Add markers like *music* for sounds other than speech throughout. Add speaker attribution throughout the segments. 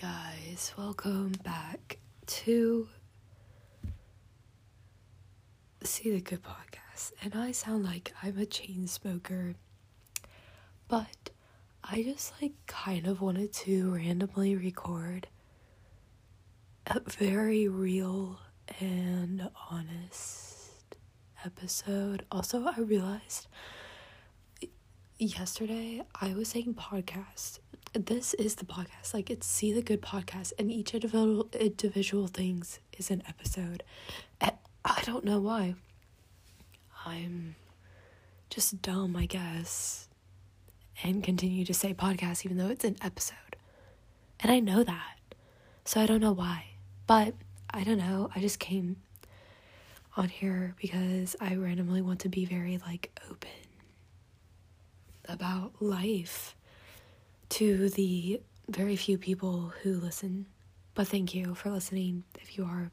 Speaker 1: guys, welcome back to See the Good Podcast. And I sound like I'm a chain smoker, but I just like kind of wanted to randomly record a very real and honest episode. Also, I realized yesterday I was saying podcast this is the podcast. Like it's See the Good podcast, and each individual individual things is an episode. And I don't know why. I'm just dumb, I guess, and continue to say podcast even though it's an episode, and I know that, so I don't know why. But I don't know. I just came on here because I randomly want to be very like open about life to the very few people who listen. But thank you for listening. If you are,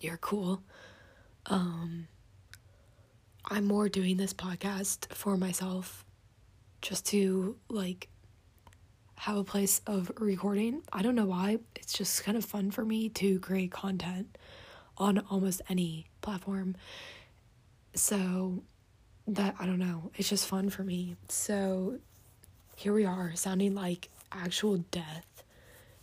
Speaker 1: you're cool. Um, I'm more doing this podcast for myself just to like have a place of recording. I don't know why. It's just kind of fun for me to create content on almost any platform. So that I don't know. It's just fun for me. So here we are sounding like actual death.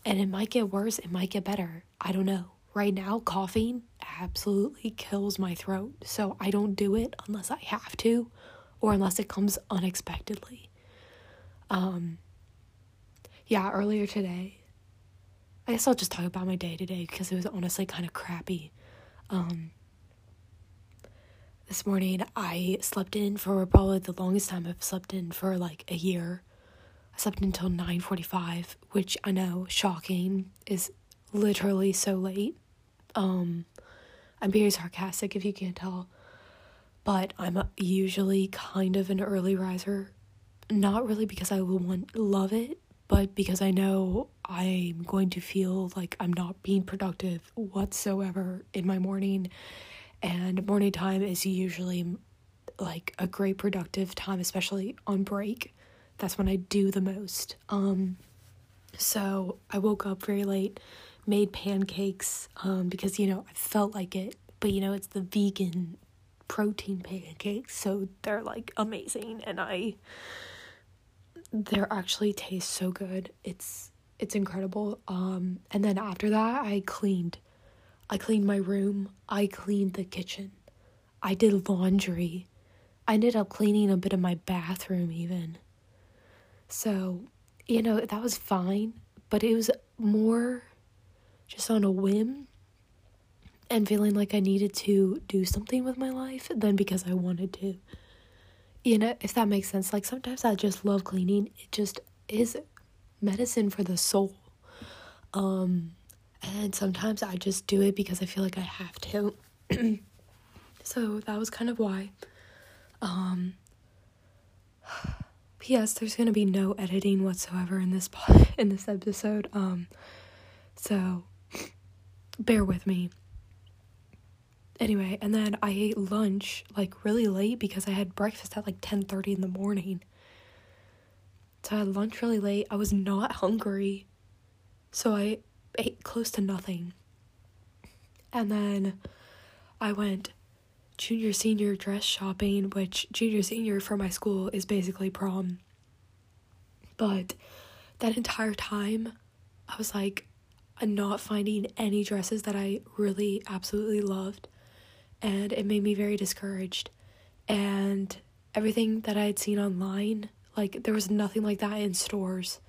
Speaker 1: And it might get worse, it might get better. I don't know. Right now, coughing absolutely kills my throat. So I don't do it unless I have to or unless it comes unexpectedly. Um yeah, earlier today. I guess I'll just talk about my day today because it was honestly kind of crappy. Um this morning I slept in for probably the longest time I've slept in for like a year. I slept until 9:45, which I know shocking is literally so late. Um I'm being sarcastic if you can't tell. But I'm usually kind of an early riser. Not really because I want love it, but because I know I'm going to feel like I'm not being productive whatsoever in my morning. And morning time is usually like a great productive time, especially on break that's when I do the most. Um, so I woke up very late, made pancakes um, because you know I felt like it, but you know it's the vegan protein pancakes, so they're like amazing, and I they're actually taste so good. It's it's incredible. Um, and then after that, I cleaned. I cleaned my room. I cleaned the kitchen. I did laundry. I ended up cleaning a bit of my bathroom even. So, you know, that was fine, but it was more just on a whim and feeling like I needed to do something with my life than because I wanted to. You know, if that makes sense. Like sometimes I just love cleaning. It just is medicine for the soul. Um and sometimes I just do it because I feel like I have to. *clears throat* so that was kind of why. Um P.S. There's gonna be no editing whatsoever in this po- *laughs* in this episode. Um, so bear with me. Anyway, and then I ate lunch like really late because I had breakfast at like ten thirty in the morning. So I had lunch really late. I was not hungry, so I ate close to nothing. And then I went junior senior dress shopping, which junior senior for my school is basically prom. But that entire time, I was like, not finding any dresses that I really absolutely loved. And it made me very discouraged. And everything that I had seen online, like, there was nothing like that in stores.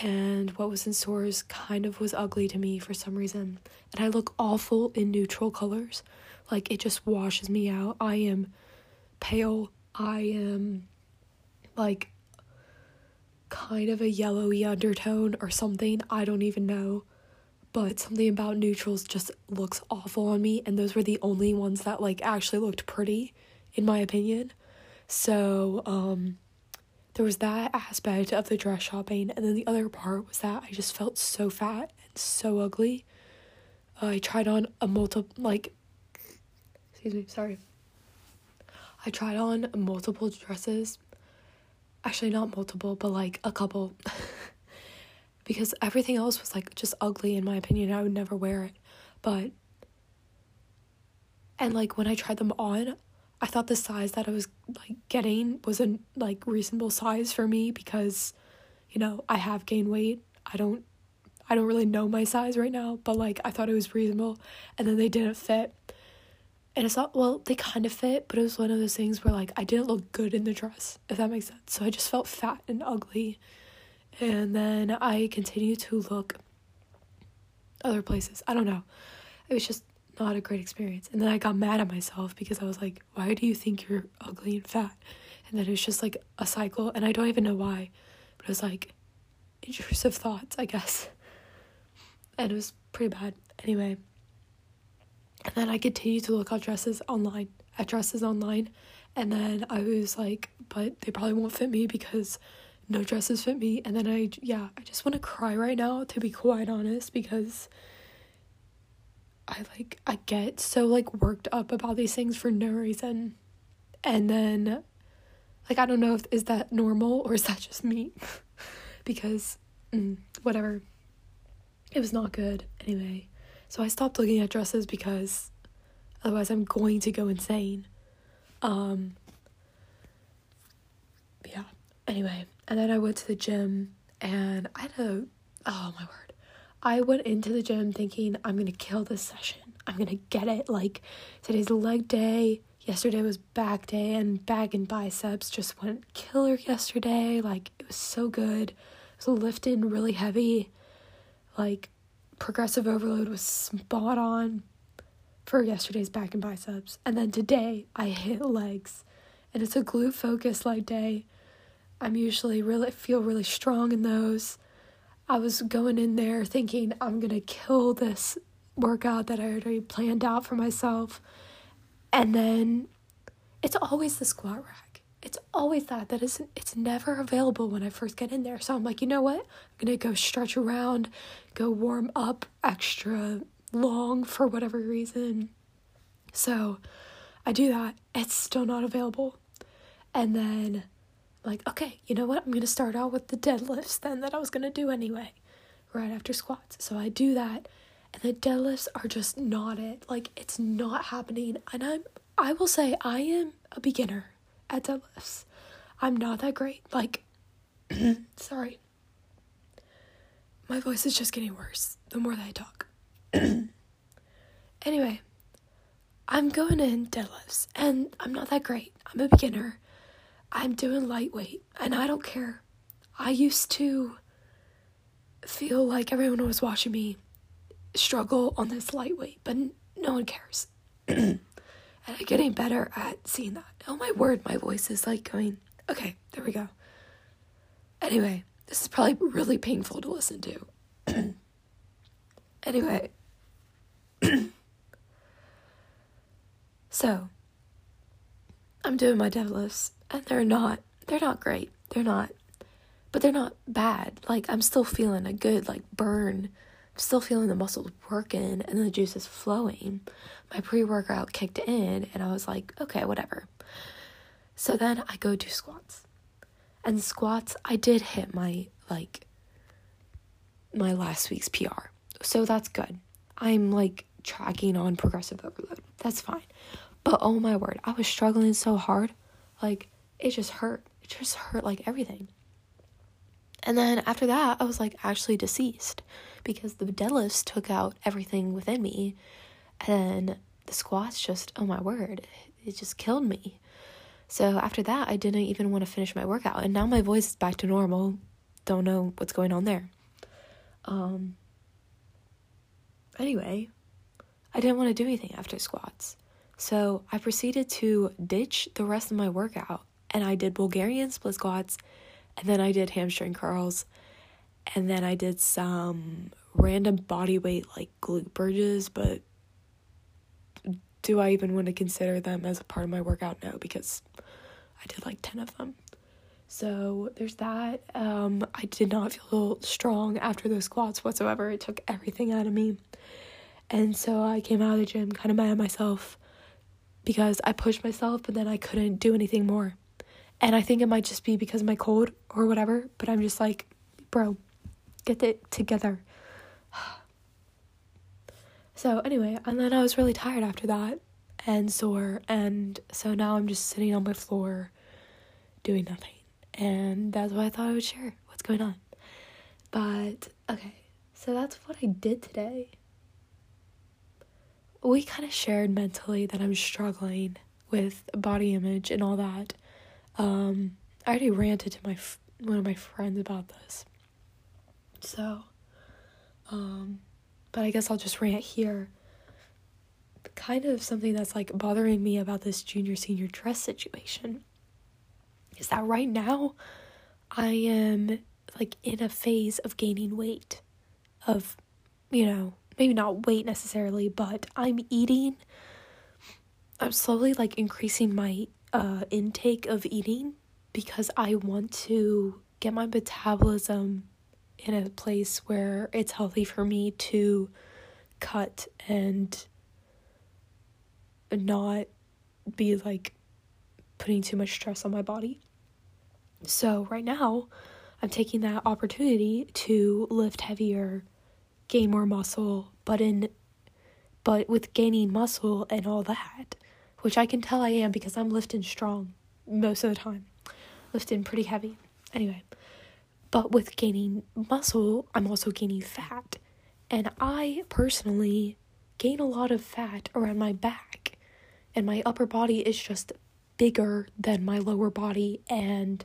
Speaker 1: And what was in stores kind of was ugly to me for some reason. And I look awful in neutral colors. Like it just washes me out. I am pale. I am like kind of a yellowy undertone or something. I don't even know. But something about neutrals just looks awful on me and those were the only ones that like actually looked pretty in my opinion. So, um there was that aspect of the dress shopping and then the other part was that I just felt so fat and so ugly. Uh, I tried on a multiple like excuse me, sorry. I tried on multiple dresses. Actually, not multiple, but like a couple. *laughs* because everything else was like just ugly in my opinion. I would never wear it. But and like when I tried them on, I thought the size that I was like getting was a like reasonable size for me because you know, I have gained weight. I don't I don't really know my size right now, but like I thought it was reasonable and then they didn't fit. And it's not well, they kind of fit, but it was one of those things where like I didn't look good in the dress, if that makes sense. So I just felt fat and ugly. And then I continued to look other places. I don't know. It was just not a great experience. And then I got mad at myself because I was like, why do you think you're ugly and fat? And then it was just like a cycle, and I don't even know why, but it was like intrusive thoughts, I guess. And it was pretty bad. Anyway. And then I continued to look at dresses online, at dresses online. And then I was like, but they probably won't fit me because no dresses fit me. And then I, yeah, I just want to cry right now, to be quite honest, because I like I get so like worked up about these things for no reason. And then like I don't know if is that normal or is that just me? *laughs* because mm, whatever. It was not good anyway. So I stopped looking at dresses because otherwise I'm going to go insane. Um yeah. Anyway, and then I went to the gym and I had a oh my word. I went into the gym thinking I'm gonna kill this session. I'm gonna get it. Like today's leg day. Yesterday was back day and back and biceps just went killer yesterday. Like it was so good. It was lifting really heavy. Like progressive overload was spot on for yesterday's back and biceps. And then today I hit legs. And it's a glute focus leg day. I'm usually really feel really strong in those. I was going in there thinking I'm going to kill this workout that I already planned out for myself. And then it's always the squat rack. It's always that that is it's never available when I first get in there. So I'm like, you know what? I'm to go stretch around, go warm up extra long for whatever reason. So I do that. It's still not available. And then like, okay, you know what? I'm to start out with the deadlifts then that I was to do anyway, right after squats. So I do that, and the deadlifts are just not it. Like, it's not happening. And I'm, I will say, I am a beginner at deadlifts. I'm not that great. Like, *clears throat* sorry. My voice is just getting worse the more that I talk. *clears throat* anyway, I'm going in deadlifts, and I'm not that great. I'm a beginner I'm doing lightweight and I don't care. I used to feel like everyone was watching me struggle on this lightweight, but no one cares. *clears throat* and I'm getting better at seeing that. Oh my word, my voice is like going, okay, there we go. Anyway, this is probably really painful to listen to. *clears throat* anyway, *clears throat* so I'm doing my deadlifts and they're not they're not great. They're not but they're not bad. Like I'm still feeling a good like burn. Still feeling the muscles working and the juices flowing. My pre-workout kicked in and I was like, okay, whatever. So then I go do squats. And squats, I did hit my like my last week's PR. So that's good. I'm like tracking on progressive overload. That's fine. But oh my word, I was struggling so hard. Like it just hurt. It just hurt like everything. And then after that, I was like actually deceased because the deadlifts took out everything within me. And the squats just, oh my word, it just killed me. So after that, I didn't even want to finish my workout. And now my voice is back to normal. Don't know what's going on there. Um, anyway, I didn't want to do anything after squats. So I proceeded to ditch the rest of my workout and I did Bulgarian split squats, and then I did hamstring curls, and then I did some random body weight like glute bridges, but do I even want to consider them as a part of my workout? No, because I did like 10 of them. So there's that. Um, I did not feel strong after those squats whatsoever. It took everything out of me. And so I came out of the gym kind of mad at myself because I pushed myself, but then I couldn't do anything more. And I think it might just be because of my cold or whatever, but I'm just like, bro, get it together. So, anyway, and then I was really tired after that and sore, and so now I'm just sitting on my floor doing nothing. And that's why I thought I would share what's going on. But, okay, so that's what I did today. We kind of shared mentally that I'm struggling with body image and all that. Um, I already ranted to my f- one of my friends about this. So, um, but I guess I'll just rant here. Kind of something that's like bothering me about this junior senior dress situation is that right now I am like in a phase of gaining weight, of, you know, maybe not weight necessarily, but I'm eating. I'm slowly like increasing my uh, intake of eating because I want to get my metabolism in a place where it's healthy for me to cut and not be like putting too much stress on my body. So, right now, I'm taking that opportunity to lift heavier, gain more muscle, but in but with gaining muscle and all that, which I can tell I am because I'm lifting strong most of the time. Lifting pretty heavy. Anyway, but with gaining muscle, I'm also gaining fat. And I personally gain a lot of fat around my back. And my upper body is just bigger than my lower body. And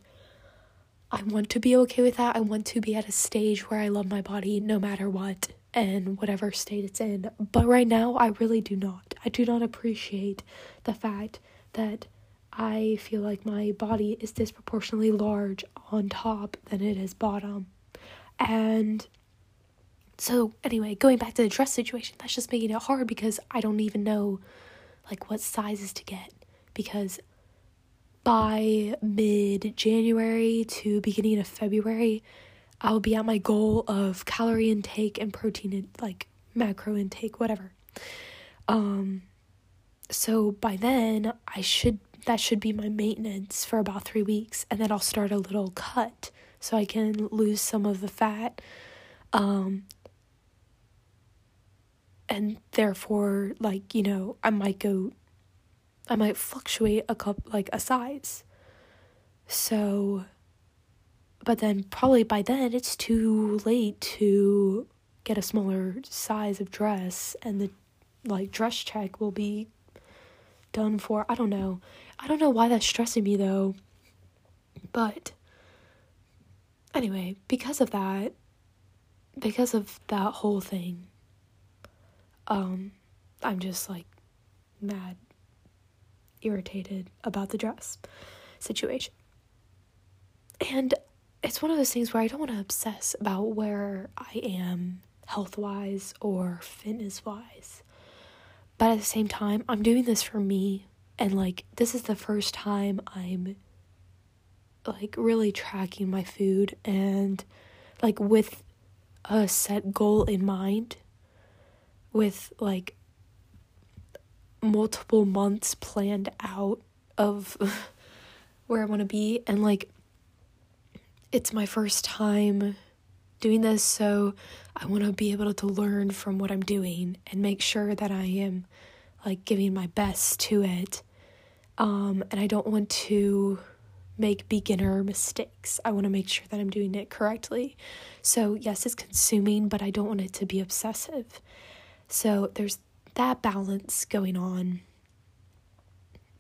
Speaker 1: I want to be okay with that. I want to be at a stage where I love my body no matter what and whatever state it's in. But right now, I really do not. I do not appreciate the fact that I feel like my body is disproportionately large on top than it is bottom. And so, anyway, going back to the dress situation, that's just making it hard because I don't even know like what sizes to get because by mid January to beginning of February, I'll be at my goal of calorie intake and protein in, like macro intake, whatever. Um so by then I should that should be my maintenance for about 3 weeks and then I'll start a little cut so I can lose some of the fat um and therefore like, you know, I might go I might fluctuate a cup, like a size. So but then probably by then it's too late to get a smaller size of dress and the like dress check will be done for. I don't know. I don't know why that's stressing me though. But anyway, because of that, because of that whole thing, um, I'm just like mad, irritated about the dress situation. And it's one of those things where I don't want to obsess about where I am health wise or fitness wise. But at the same time, I'm doing this for me. And like, this is the first time I'm like really tracking my food and like with a set goal in mind, with like multiple months planned out of *laughs* where I want to be. And like, it's my first time doing this, so I want to be able to learn from what I'm doing and make sure that I am like giving my best to it. Um, and I don't want to make beginner mistakes. I want to make sure that I'm doing it correctly. So, yes, it's consuming, but I don't want it to be obsessive. So, there's that balance going on.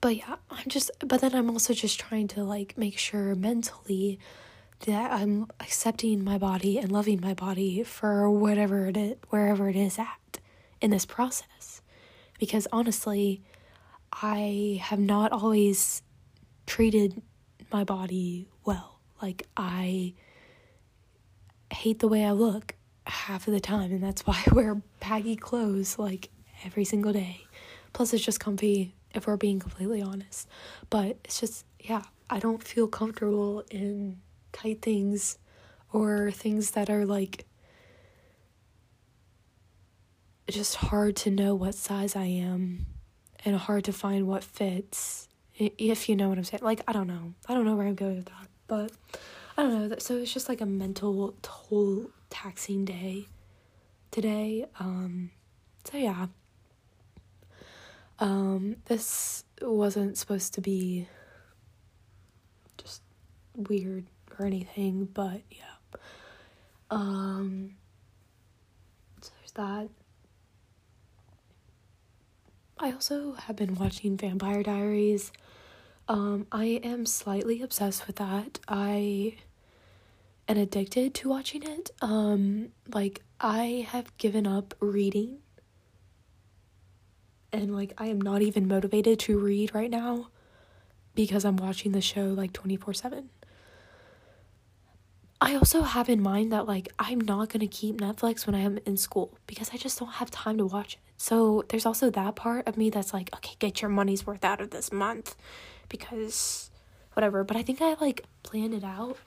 Speaker 1: But yeah, I'm just, but then I'm also just trying to like make sure mentally that I'm accepting my body and loving my body for whatever it is, wherever it is at in this process. Because honestly, I have not always treated my body well. Like, I hate the way I look half of the time, and that's why *laughs* I wear baggy clothes like every single day. Plus, it's just comfy if we're being completely honest. But it's just, yeah, I don't feel comfortable in tight things or things that are like just hard to know what size I am and hard to find what fits if you know what I'm saying. Like I don't know. I don't know where I'm going with that, but I don't know. So it's just like a mental toll taxing day today. Um, so yeah. Um, this wasn't supposed to be just weird or anything, but yeah. Um, so there's that. I also have been watching Vampire Diaries. Um, I am slightly obsessed with that. I am addicted to watching it. Um, like I have given up reading. And like I am not even motivated to read right now because I'm watching the show like 24/7. I also have in mind that like I'm not going to keep Netflix when I am in school because I just don't have time to watch it. So there's also that part of me that's like, okay, get your money's worth out of this month because whatever. But I think I like planned it out.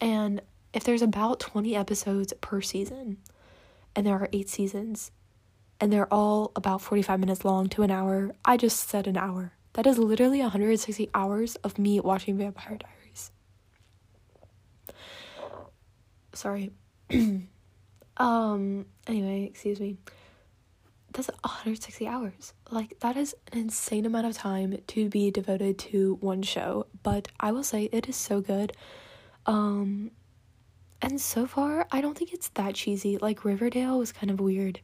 Speaker 1: And if there's about 20 episodes per season, and there are eight seasons, and they're all about 45 minutes long to an hour, I just said an hour. That is literally 160 hours of me watching Vampire Diaries sorry. *clears throat* um, anyway, excuse me. That's 160 hours. Like, that is an insane amount of time to be devoted to one show, but I will say it is so good. Um, and so far, I don't think it's that cheesy. Like, Riverdale was kind of weird.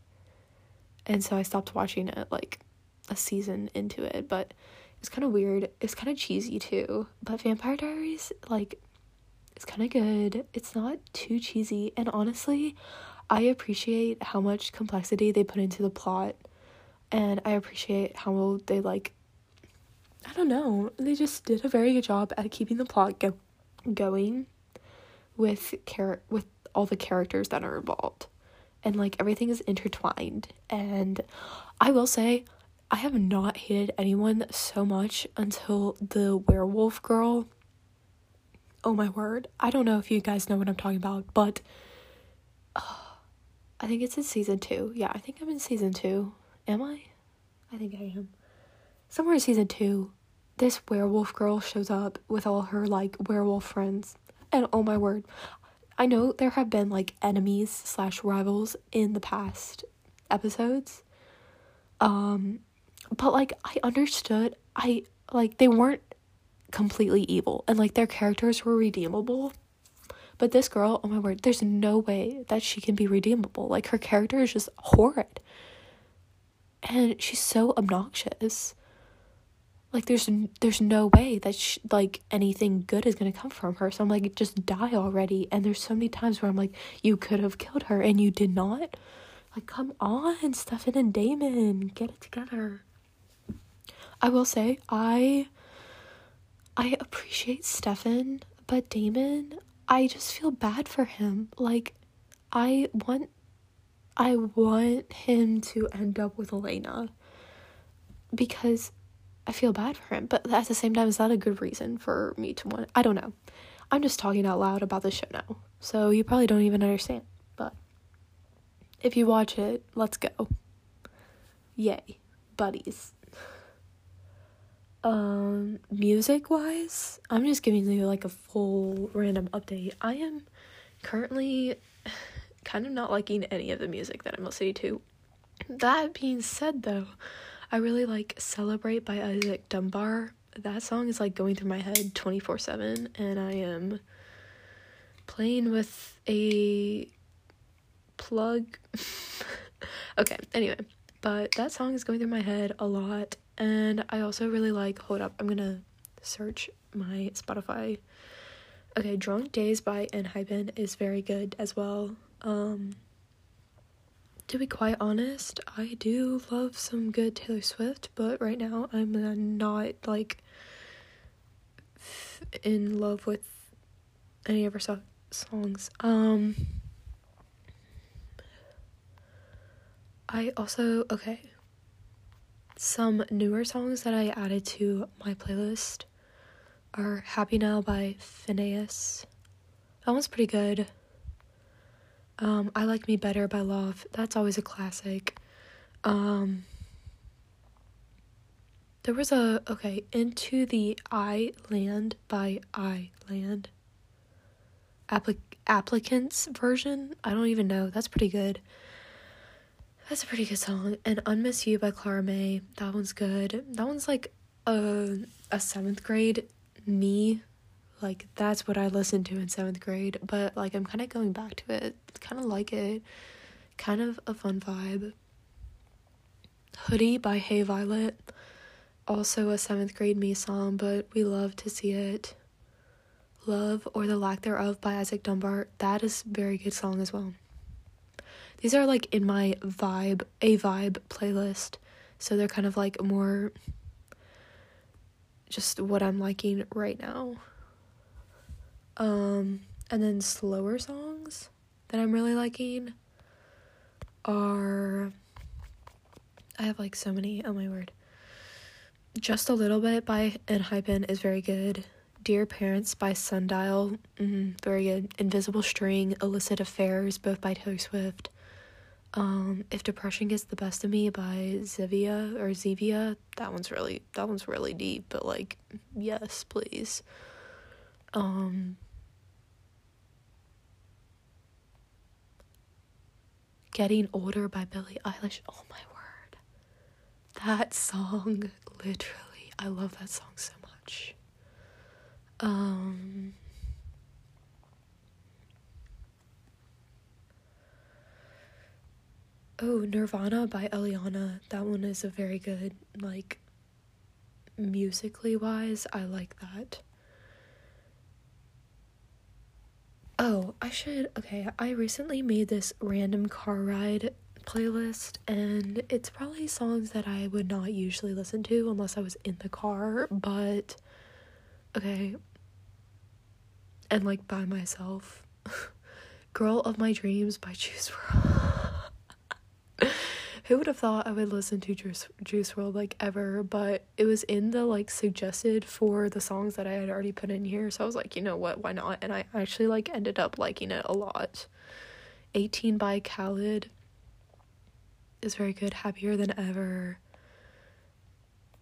Speaker 1: And so I stopped watching it, like, a season into it, but it's kind of weird. It's kind of cheesy too. But Vampire Diaries, like, it's kind of good. It's not too cheesy. And honestly, I appreciate how much complexity they put into the plot. And I appreciate how they, like, I don't know, they just did a very good job at keeping the plot go- going with char- with all the characters that are involved. And like everything is intertwined. And I will say, I have not hated anyone so much until the werewolf girl oh my word. I don't know if you guys know what I'm talking about, but uh, I think it's in season two. Yeah, I think I'm in season two. Am I? I think I am. Somewhere in season two, this werewolf girl shows up with all her like werewolf friends. And oh my word, I know there have been like enemies slash rivals in the past episodes. Um, but like I understood, I like they weren't completely evil and like their characters were redeemable. But this girl, oh my word, there's no way that she can be redeemable. Like her character is just horrid. And she's so obnoxious. Like there's there's no way that she, like anything good is going to come from her. So I'm like just die already. And there's so many times where I'm like you could have killed her and you did not. Like come on, Stefan and Damon, get it together. I will say I I appreciate Stefan, but Damon, I just feel bad for him. Like I want I want him to end up with Elena because I feel bad for him. But at the same time, is that a good reason for me to want? I don't know. I'm just talking out loud about the show now, so you probably don't even understand. But if you watch it, let's go. Yay, buddies um music wise i'm just giving you like a full random update. I am currently *sighs* kind of not liking any of the music that i'm listening to. That being said though i really like celebrate by isaac dunbar. That song is like going through my head 24 7 and i am playing with a plug. *laughs* Okay anyway. But that song is going through my head a lot and I also really like, hold up, I'm gonna search my Spotify. Okay, Drunk-Dazed by Enhypen is very good as well. Um, to be quite honest, I do love some good Taylor Swift, but right now I'm not like in love with any of her so- songs. Um, I also, okay, some newer songs that I added to my playlist are Happy Now by Finneas. That one's pretty good. Um, I Like Me Better by Lauv. That's always a classic. Um, there was a, okay, Into the I Land by I Land. applic- applicants version. I don't even know. That's pretty good. That's a pretty good song. And Unmiss You by Clara Mae. That one's good. That one's like a a seventh grade me. Like that's what I listened to in seventh grade. But like I'm kinda going back to it. Kinda like it. Kind of a fun vibe. Hoodie by Hey Violet. Also a seventh grade me song, but we love to see it. Love or the Lack Thereof by Isaac Dunbar. That is very good song as well. These are like in my vibe, a vibe playlist. So they're kind of like more just what I'm liking right now. Um and then slower songs that I'm really liking are I have like so many, oh my word. Just a Little Bit by Enhypen is very good. Dear Parents by Sundial, mm, very good. Invisible String, Illicit Affairs, both by Taylor Swift. Um, If Depression Gets the Best of Me by Zevia or Zevia, that one's really that one's really deep, but like yes, please. Um Getting Older by Billie Eilish. Oh my word. That song literally I love that song so much. Um Oh, Nirvana by Eliana. That one is a very good, like, musically wise. I like that. Oh, I should. Okay, I recently made this random car ride playlist, and it's probably songs that I would not usually listen to unless I was in the car, but okay. And like by myself. *laughs* Girl of My Dreams by Juice *laughs* WRLD. Who would have thought I would listen to Juice, Juice WRLD like ever? But it was in the like suggested for the songs that I had already put in here. So I was like, you know what? Why not? And I actually like ended up liking it a lot. 18 by Khalid is very good. Happier than ever.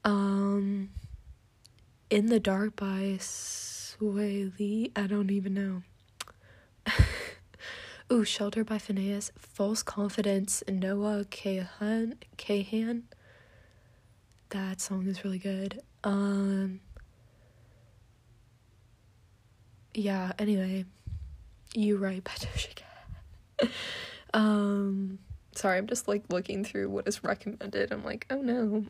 Speaker 1: Um, In the Dark by Swae Lee. I don't even know. *laughs* Ooh, Shelter by Finneas, False Confidence. Noah Kahan. Kahan. That song is really good. Um. Yeah. Anyway, you right by Doja um. Sorry, I'm just like looking through what is recommended. I'm like, oh no.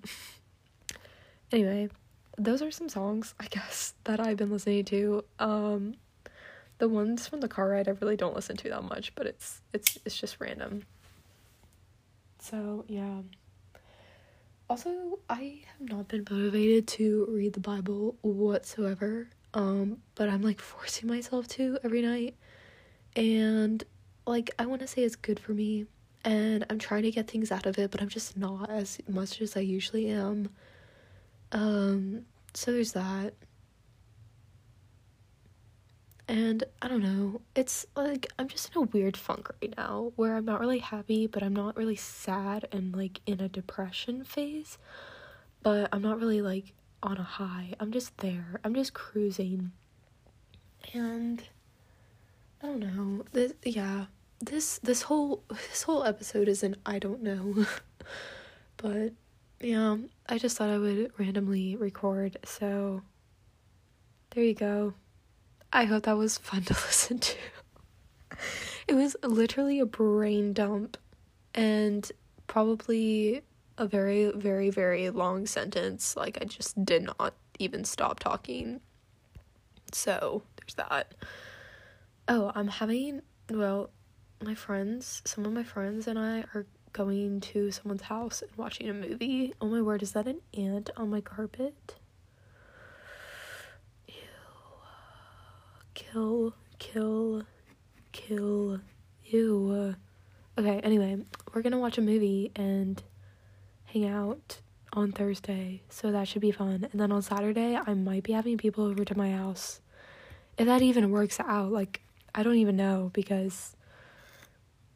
Speaker 1: *laughs* anyway, those are some songs, I guess, that I've been listening to. Um the ones from the car ride I really don't listen to that much, but it's it's it's just random. So, yeah. Also, I have not been motivated to read the Bible whatsoever. Um, but I'm like forcing myself to every night. And like I want to say it's good for me and I'm trying to get things out of it, but I'm just not as much as I usually am. Um, so there's that. And I don't know, it's like I'm just in a weird funk right now where I'm not really happy, but I'm not really sad and like in a depression phase. But I'm not really like on a high. I'm just there. I'm just cruising. And I don't know. This, yeah, this this whole *laughs* this whole episode is an I don't know. *laughs* but yeah, I just thought I would randomly record, so there you go. I hope that was fun to *laughs* listen to. it was literally a brain dump and probably a very very very long sentence like I just did not even stop talking. So, there's that. Oh, I'm having well, my friends, some of my friends and I are going to someone's house and watching a movie. Oh my word, is that an ant on my carpet? Kill, kill, kill. Ew. Okay, anyway, we're gonna watch a movie and hang out on Thursday, so that should be fun. And then on Saturday, I might be having people over to my house. If that even works out, like, I don't even know because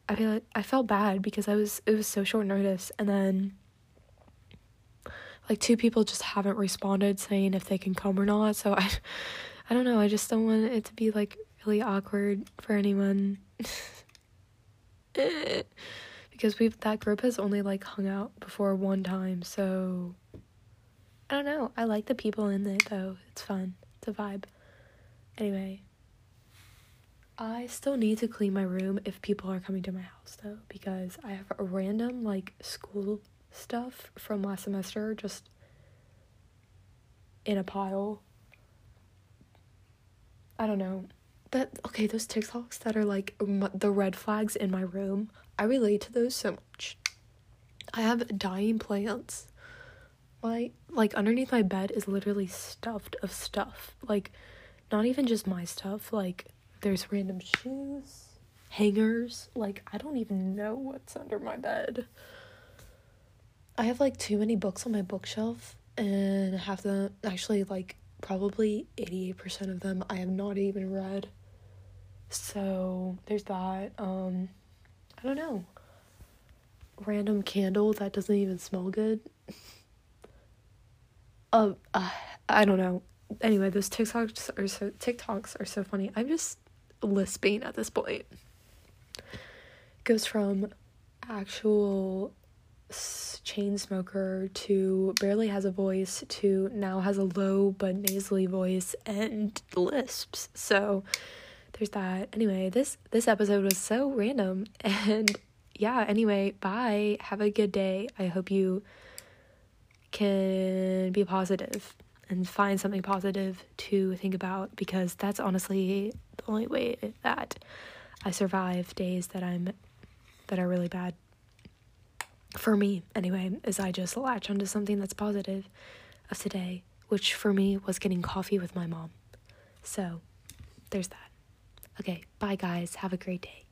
Speaker 1: I feel like I felt bad because I was it was so short notice and then like two people just haven't responded saying if they can come or not. So I I don't know, I just don't want it to be like really awkward for anyone. *laughs* because we've that group has only like hung out before one time, so I don't know. I like the people in it though. It's fun. It's a vibe. Anyway, I still need to clean my room if people are coming to my house though because I have random like school stuff from last semester just in a pile. I don't know. That okay, those TikToks that are like m- the red flags in my room. I relate to those so much. I have dying plants. My like underneath my bed is literally stuffed of stuff. Like not even just my stuff, like there's random shoes, hangers, like I don't even know what's under my bed. I have like too many books on my bookshelf and half them actually like probably 88% of them I have not even read. So there's that. Um I don't know. Random candle that doesn't even smell good. uh, *laughs* uh I don't know. Anyway, those TikToks are so TikToks are so funny. I'm just lisping at this point. Goes from actual chain smoker to barely has a voice to now has a low but nasally voice and lisps. So there's that. Anyway, this this episode was so random *laughs* and yeah, anyway, bye. Have a good day. I hope you can be positive and find something positive to think about because that's honestly the only way that I survive days that I'm that are really bad for me anyway is I just latch onto something that's positive of today, which for me was getting coffee with my mom. So, there's that. Okay, bye guys. Have a great day.